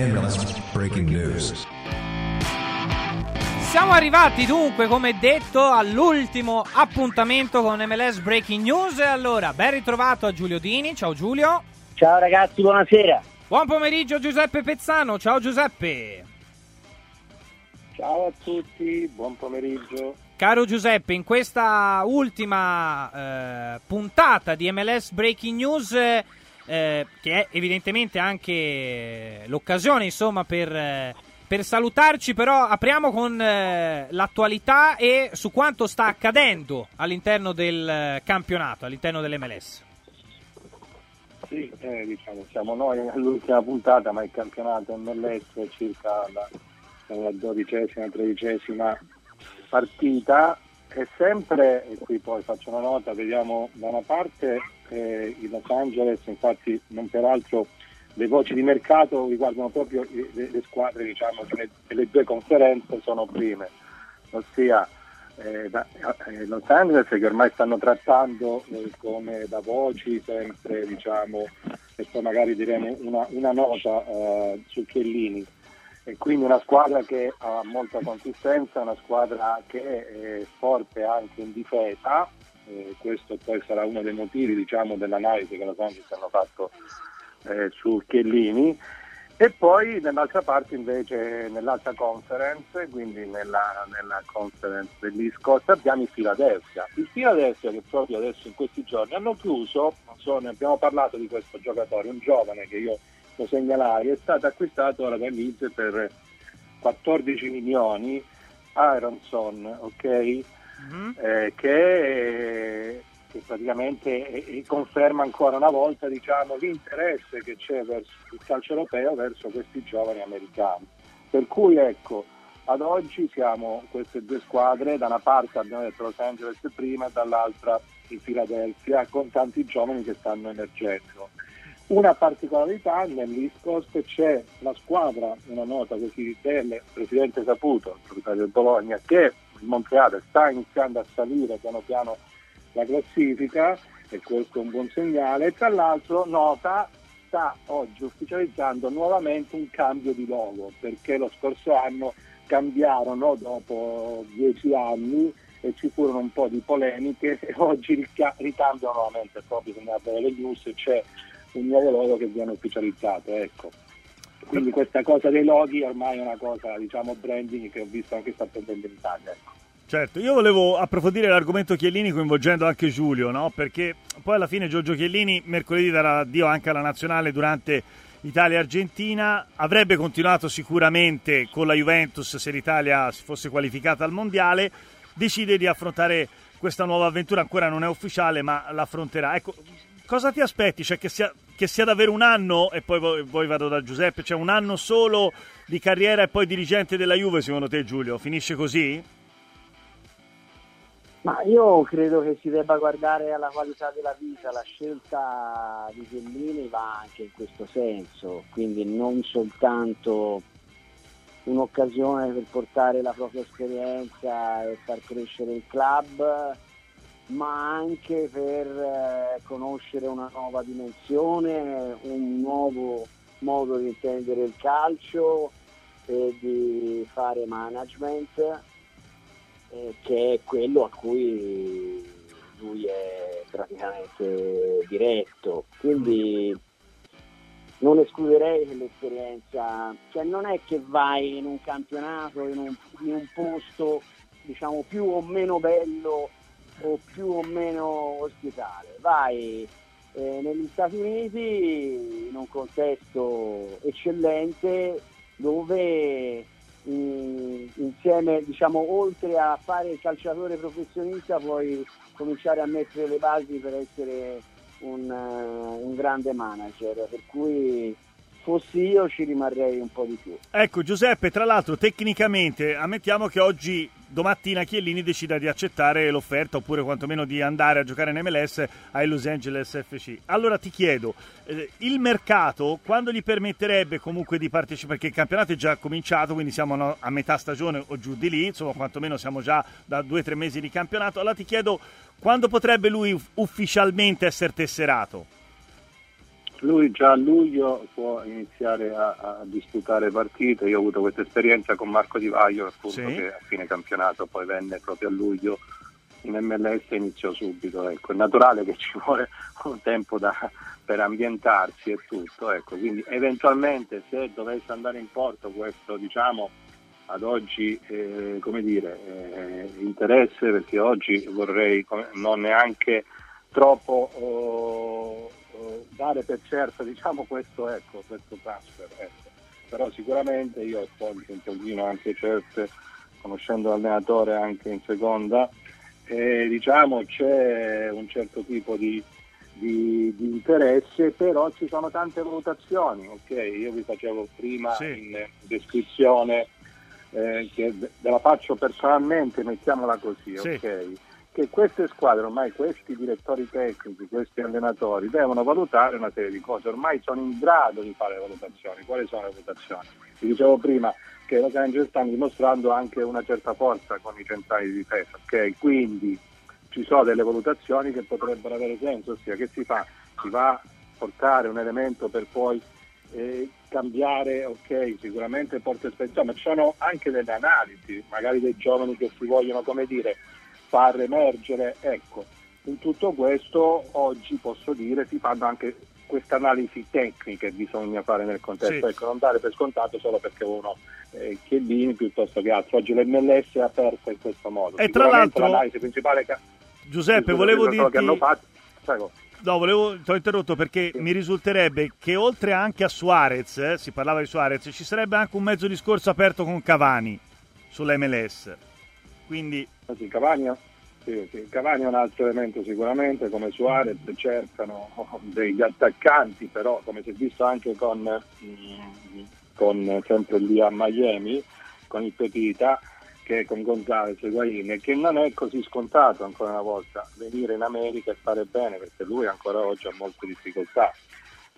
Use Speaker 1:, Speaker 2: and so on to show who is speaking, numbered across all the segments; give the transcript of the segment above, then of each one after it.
Speaker 1: MLS Breaking News.
Speaker 2: Siamo arrivati dunque, come detto, all'ultimo appuntamento con MLS Breaking News. E allora, ben ritrovato a Giulio Dini. Ciao Giulio.
Speaker 3: Ciao ragazzi, buonasera.
Speaker 2: Buon pomeriggio Giuseppe Pezzano. Ciao Giuseppe.
Speaker 4: Ciao a tutti, buon pomeriggio.
Speaker 2: Caro Giuseppe, in questa ultima eh, puntata di MLS Breaking News, eh, che è evidentemente anche l'occasione insomma, per, eh, per salutarci, però apriamo con eh, l'attualità e su quanto sta accadendo all'interno del eh, campionato, all'interno dell'MLS.
Speaker 4: Sì, diciamo, siamo noi all'ultima puntata, ma il campionato MLS è circa la, la dodicesima, tredicesima partita e sempre, e qui poi faccio una nota, vediamo da una parte eh, il Los Angeles, infatti non peraltro le voci di mercato riguardano proprio le, le squadre diciamo, che le, due conferenze sono prime, ossia eh, da, eh, Los Angeles che ormai stanno trattando eh, come da voci sempre diciamo, e poi magari diremo una, una nota eh, su Chiellini e quindi una squadra che ha molta consistenza, una squadra che è forte anche in difesa, eh, questo poi sarà uno dei motivi diciamo, dell'analisi che Los Angeles hanno fatto eh, su Chiellini e poi nell'altra parte invece nell'altra conference, quindi nella, nella conference degli Scott abbiamo il Philadelphia. Il Philadelphia che proprio adesso in questi giorni hanno chiuso, so, ne abbiamo parlato di questo giocatore, un giovane che io lo segnalai, è stato acquistato dalla Leeds per 14 milioni Ironson, ok? Mm-hmm. Eh, che, che, praticamente conferma ancora una volta diciamo, l'interesse che c'è verso il calcio europeo verso questi giovani americani. Per cui ecco, ad oggi siamo queste due squadre, da una parte abbiamo detto Los Angeles prima e dall'altra il Philadelphia, con tanti giovani che stanno emergendo. Una particolarità nell'East Coast c'è la squadra, una nota così del presidente Saputo, il proprietario del Bologna, che il Montreale sta iniziando a salire piano piano la classifica e questo è un buon segnale. Tra l'altro nota sta oggi ufficializzando nuovamente un cambio di logo perché lo scorso anno cambiarono dopo dieci anni e ci furono un po' di polemiche e oggi ricambiano nuovamente proprio come a le news c'è un nuovo logo che viene ufficializzato. Ecco. Quindi questa cosa dei loghi ormai è una cosa, diciamo, branding che ho visto anche sta prendendo in Italia. Ecco.
Speaker 5: Certo, io volevo approfondire l'argomento Chiellini coinvolgendo anche Giulio, no? perché poi alla fine Giorgio Chiellini mercoledì darà addio anche alla nazionale durante Italia-Argentina, avrebbe continuato sicuramente con la Juventus se l'Italia si fosse qualificata al Mondiale, decide di affrontare questa nuova avventura, ancora non è ufficiale ma l'affronterà. Ecco, cosa ti aspetti? Cioè che sia, che sia davvero un anno, e poi, poi vado da Giuseppe, cioè un anno solo di carriera e poi dirigente della Juve secondo te Giulio? Finisce così?
Speaker 3: Ma io credo che si debba guardare alla qualità della vita, la scelta di Chiellini va anche in questo senso, quindi non soltanto un'occasione per portare la propria esperienza e far crescere il club, ma anche per eh, conoscere una nuova dimensione, un nuovo modo di intendere il calcio e di fare management, eh, che è quello a cui lui è praticamente diretto. Quindi non escluderei che l'esperienza, cioè non è che vai in un campionato, in un, in un posto diciamo più o meno bello o più o meno ospitale. Vai eh, negli Stati Uniti in un contesto eccellente dove in, insieme, diciamo, oltre a fare il calciatore professionista puoi cominciare a mettere le basi per essere un, uh, un grande manager. Per cui fossi io ci rimarrei un po' di più.
Speaker 5: Ecco Giuseppe, tra l'altro tecnicamente ammettiamo che oggi domattina Chiellini decida di accettare l'offerta oppure quantomeno di andare a giocare in MLS ai Los Angeles FC. Allora ti chiedo, eh, il mercato quando gli permetterebbe comunque di partecipare, perché il campionato è già cominciato, quindi siamo a metà stagione o giù di lì, insomma quantomeno siamo già da due o tre mesi di campionato, allora ti chiedo quando potrebbe lui ufficialmente essere tesserato?
Speaker 4: Lui già a luglio può iniziare a, a, disputare partite. Io ho avuto questa esperienza con Marco Di Vaglio, appunto, sì. che a fine campionato poi venne proprio a luglio in MLS e iniziò subito. Ecco. È naturale che ci vuole un tempo da, per ambientarsi e tutto. Ecco. Quindi eventualmente se dovesse andare in porto questo diciamo ad oggi eh, come dire, eh, interesse perché oggi vorrei non neanche troppo oh, oh, dare per certo diciamo questo, ecco, questo transfer ecco. però sicuramente io sponsor un pochino anche certe conoscendo l'allenatore anche in seconda e diciamo c'è un certo tipo di, di, di, interesse però ci sono tante valutazioni ok io vi facevo prima sì. in descrizione eh, che ve la faccio personalmente mettiamola così sì. ok che queste squadre, ormai questi direttori tecnici, questi allenatori devono valutare una serie di cose, ormai sono in grado di fare le valutazioni. Quali sono le valutazioni? Vi dicevo prima che Los Angeles stanno dimostrando anche una certa forza con i centrali di difesa, ok? Quindi ci sono delle valutazioni che potrebbero avere senso, ossia che si fa? Si va a portare un elemento per poi eh, cambiare, ok, sicuramente porta esperienza, ma ci sono anche delle analisi, magari dei giovani che si vogliono, come dire, far emergere. Ecco, in tutto questo oggi posso dire si fanno anche queste analisi tecniche bisogna fare nel contesto, sì. ecco, non dare per scontato solo perché uno eh, Chiellini piuttosto che altro. Oggi l'MLS è aperta in questo modo.
Speaker 5: E tra l'altro l'analisi principale che Giuseppe, volevo dirti che fatto, prego. No, volevo, ti ho interrotto perché sì. mi risulterebbe che oltre anche a Suarez, eh, si parlava di Suarez, ci sarebbe anche un mezzo discorso aperto con Cavani sull'MLS. Quindi...
Speaker 4: Sì, Cavani, sì, sì. Cavani è un altro elemento sicuramente, come Suarez cercano degli attaccanti, però come si è visto anche con, mm, con sempre lì a Miami, con il Pepita, che con Gonzalez e che non è così scontato ancora una volta venire in America e fare bene, perché lui ancora oggi ha molte difficoltà.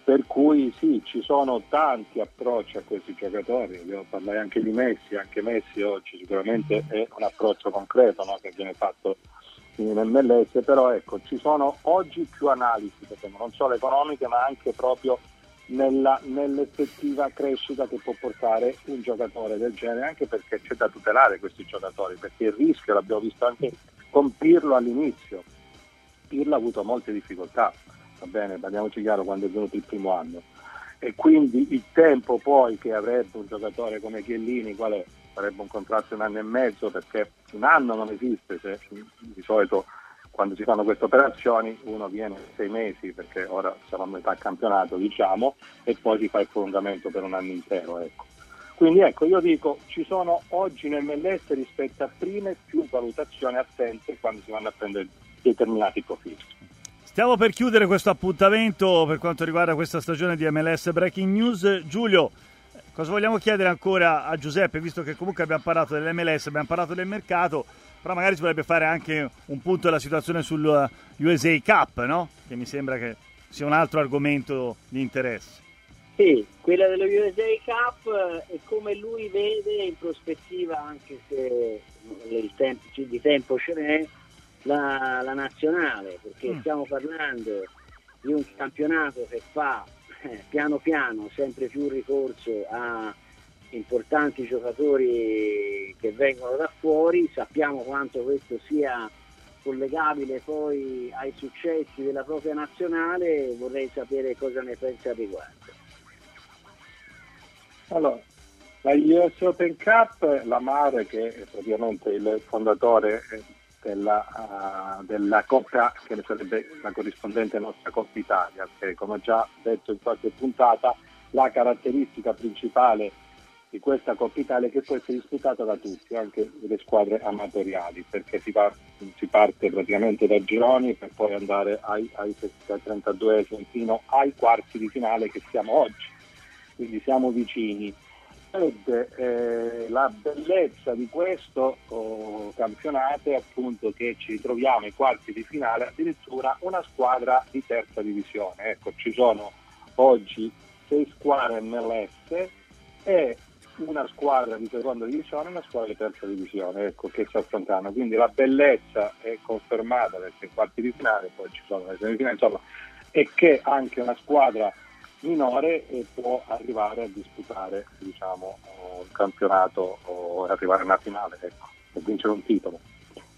Speaker 4: Per cui sì, ci sono tanti approcci a questi giocatori, abbiamo parlato anche di Messi, anche Messi oggi sicuramente è un approccio concreto no? che viene fatto in MLS, però ecco, ci sono oggi più analisi, non solo economiche ma anche proprio nella, nell'effettiva crescita che può portare un giocatore del genere, anche perché c'è da tutelare questi giocatori, perché il rischio l'abbiamo visto anche con Pirlo all'inizio, Pirlo ha avuto molte difficoltà va bene, parliamoci chiaro quando è venuto il primo anno. E quindi il tempo poi che avrebbe un giocatore come Chiellini, quale sarebbe un contratto di un anno e mezzo, perché un anno non esiste, se, di solito quando si fanno queste operazioni uno viene sei mesi, perché ora siamo a metà campionato diciamo, e poi si fa il prolungamento per un anno intero. Ecco. Quindi ecco, io dico, ci sono oggi nel MLS rispetto a prime più valutazioni attente quando si vanno a prendere determinati profili.
Speaker 5: Stiamo per chiudere questo appuntamento per quanto riguarda questa stagione di MLS Breaking News. Giulio, cosa vogliamo chiedere ancora a Giuseppe, visto che comunque abbiamo parlato dell'MLS, abbiamo parlato del mercato, però magari si vorrebbe fare anche un punto della situazione sul USA Cup, no? Che mi sembra che sia un altro argomento di interesse.
Speaker 3: Sì, quella dello USA Cup è come lui vede in prospettiva, anche se il tempo, di tempo ce n'è, la, la nazionale, perché mm. stiamo parlando di un campionato che fa eh, piano piano sempre più ricorso a importanti giocatori che vengono da fuori, sappiamo quanto questo sia collegabile poi ai successi della propria nazionale, vorrei sapere cosa ne pensa al riguardo.
Speaker 4: Allora, la US Open Cup, la Mare che è praticamente il fondatore della, uh, della Coppa che sarebbe la corrispondente nostra Coppa Italia, che come ho già detto in qualche puntata la caratteristica principale di questa Coppa Italia è che può essere disputata da tutti, anche le squadre amatoriali, perché si, par- si parte praticamente da gironi per poi andare ai, ai 32 fino ai quarti di finale che siamo oggi, quindi siamo vicini ed eh, la bellezza di questo oh, campionato è appunto che ci troviamo ai quarti di finale addirittura una squadra di terza divisione. Ecco, ci sono oggi sei squadre MLS e una squadra di seconda divisione e una squadra di terza divisione ecco, che si affrontano. Quindi la bellezza è confermata perché ai quarti di finale, poi ci sono le semifinali, insomma, e che anche una squadra minore e può arrivare a disputare diciamo, un campionato o arrivare a finale ecco, e vincere un titolo.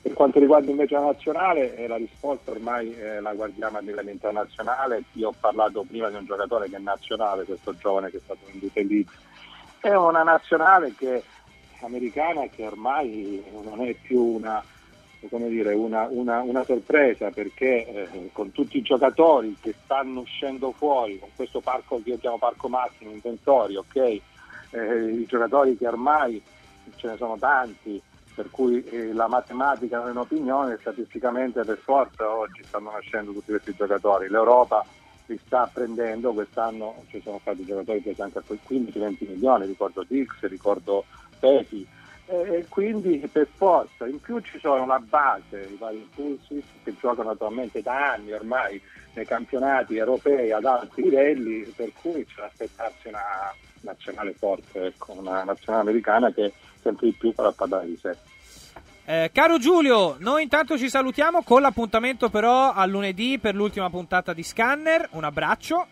Speaker 4: Per quanto riguarda invece la nazionale, eh, la risposta ormai eh, la guardiamo a livello internazionale. Io ho parlato prima di un giocatore che è nazionale, questo giovane che è stato venduto in Leeds. È una nazionale che, americana che ormai non è più una, dire, una, una, una sorpresa perché eh, con tutti i giocatori che stanno uscendo fuori, con questo parco che io chiamo parco massimo inventorio, ok? Eh, I giocatori che ormai ce ne sono tanti, per cui eh, la matematica non è un'opinione, statisticamente per forza oggi stanno nascendo tutti questi giocatori. L'Europa li sta prendendo, quest'anno ci sono stati giocatori presi anche a 15-20 milioni, ricordo Dix, ricordo Peti, e quindi per forza, in più ci sono la base, i vari impulsi che giocano attualmente da anni ormai nei campionati europei ad alti livelli, per cui c'è da aspettarsi una nazionale forte, ecco, una nazionale americana che sempre di più farà parlare di sé.
Speaker 2: Eh, caro Giulio, noi intanto ci salutiamo con l'appuntamento però a lunedì per l'ultima puntata di Scanner. Un abbraccio.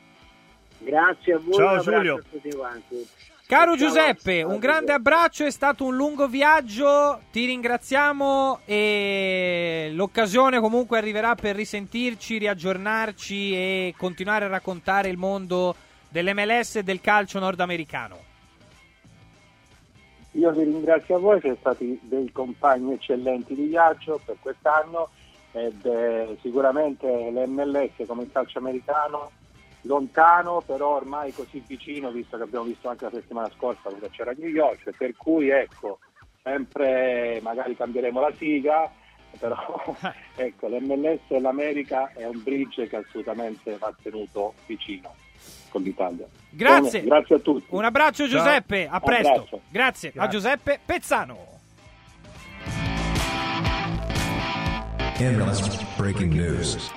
Speaker 3: Grazie a voi.
Speaker 5: Ciao Giulio.
Speaker 3: A tutti quanti.
Speaker 2: Caro Giuseppe, un grande abbraccio, è stato un lungo viaggio, ti ringraziamo e l'occasione comunque arriverà per risentirci, riaggiornarci e continuare a raccontare il mondo dell'MLS e del calcio nordamericano.
Speaker 4: Io vi ringrazio a voi, siete stati dei compagni eccellenti di viaggio per quest'anno ed eh, sicuramente l'MLS come il calcio americano lontano però ormai così vicino visto che abbiamo visto anche la settimana scorsa dove c'era New York per cui ecco sempre magari cambieremo la siga però ecco l'MLS e l'America è un bridge che assolutamente va tenuto vicino con l'Italia
Speaker 2: Grazie.
Speaker 4: Bene, grazie a tutti
Speaker 2: Un abbraccio Giuseppe,
Speaker 4: Ciao.
Speaker 2: a presto.
Speaker 4: Abbraccio.
Speaker 2: Grazie, a
Speaker 5: Grazie.
Speaker 2: Giuseppe Pezzano.
Speaker 1: MLS Breaking News.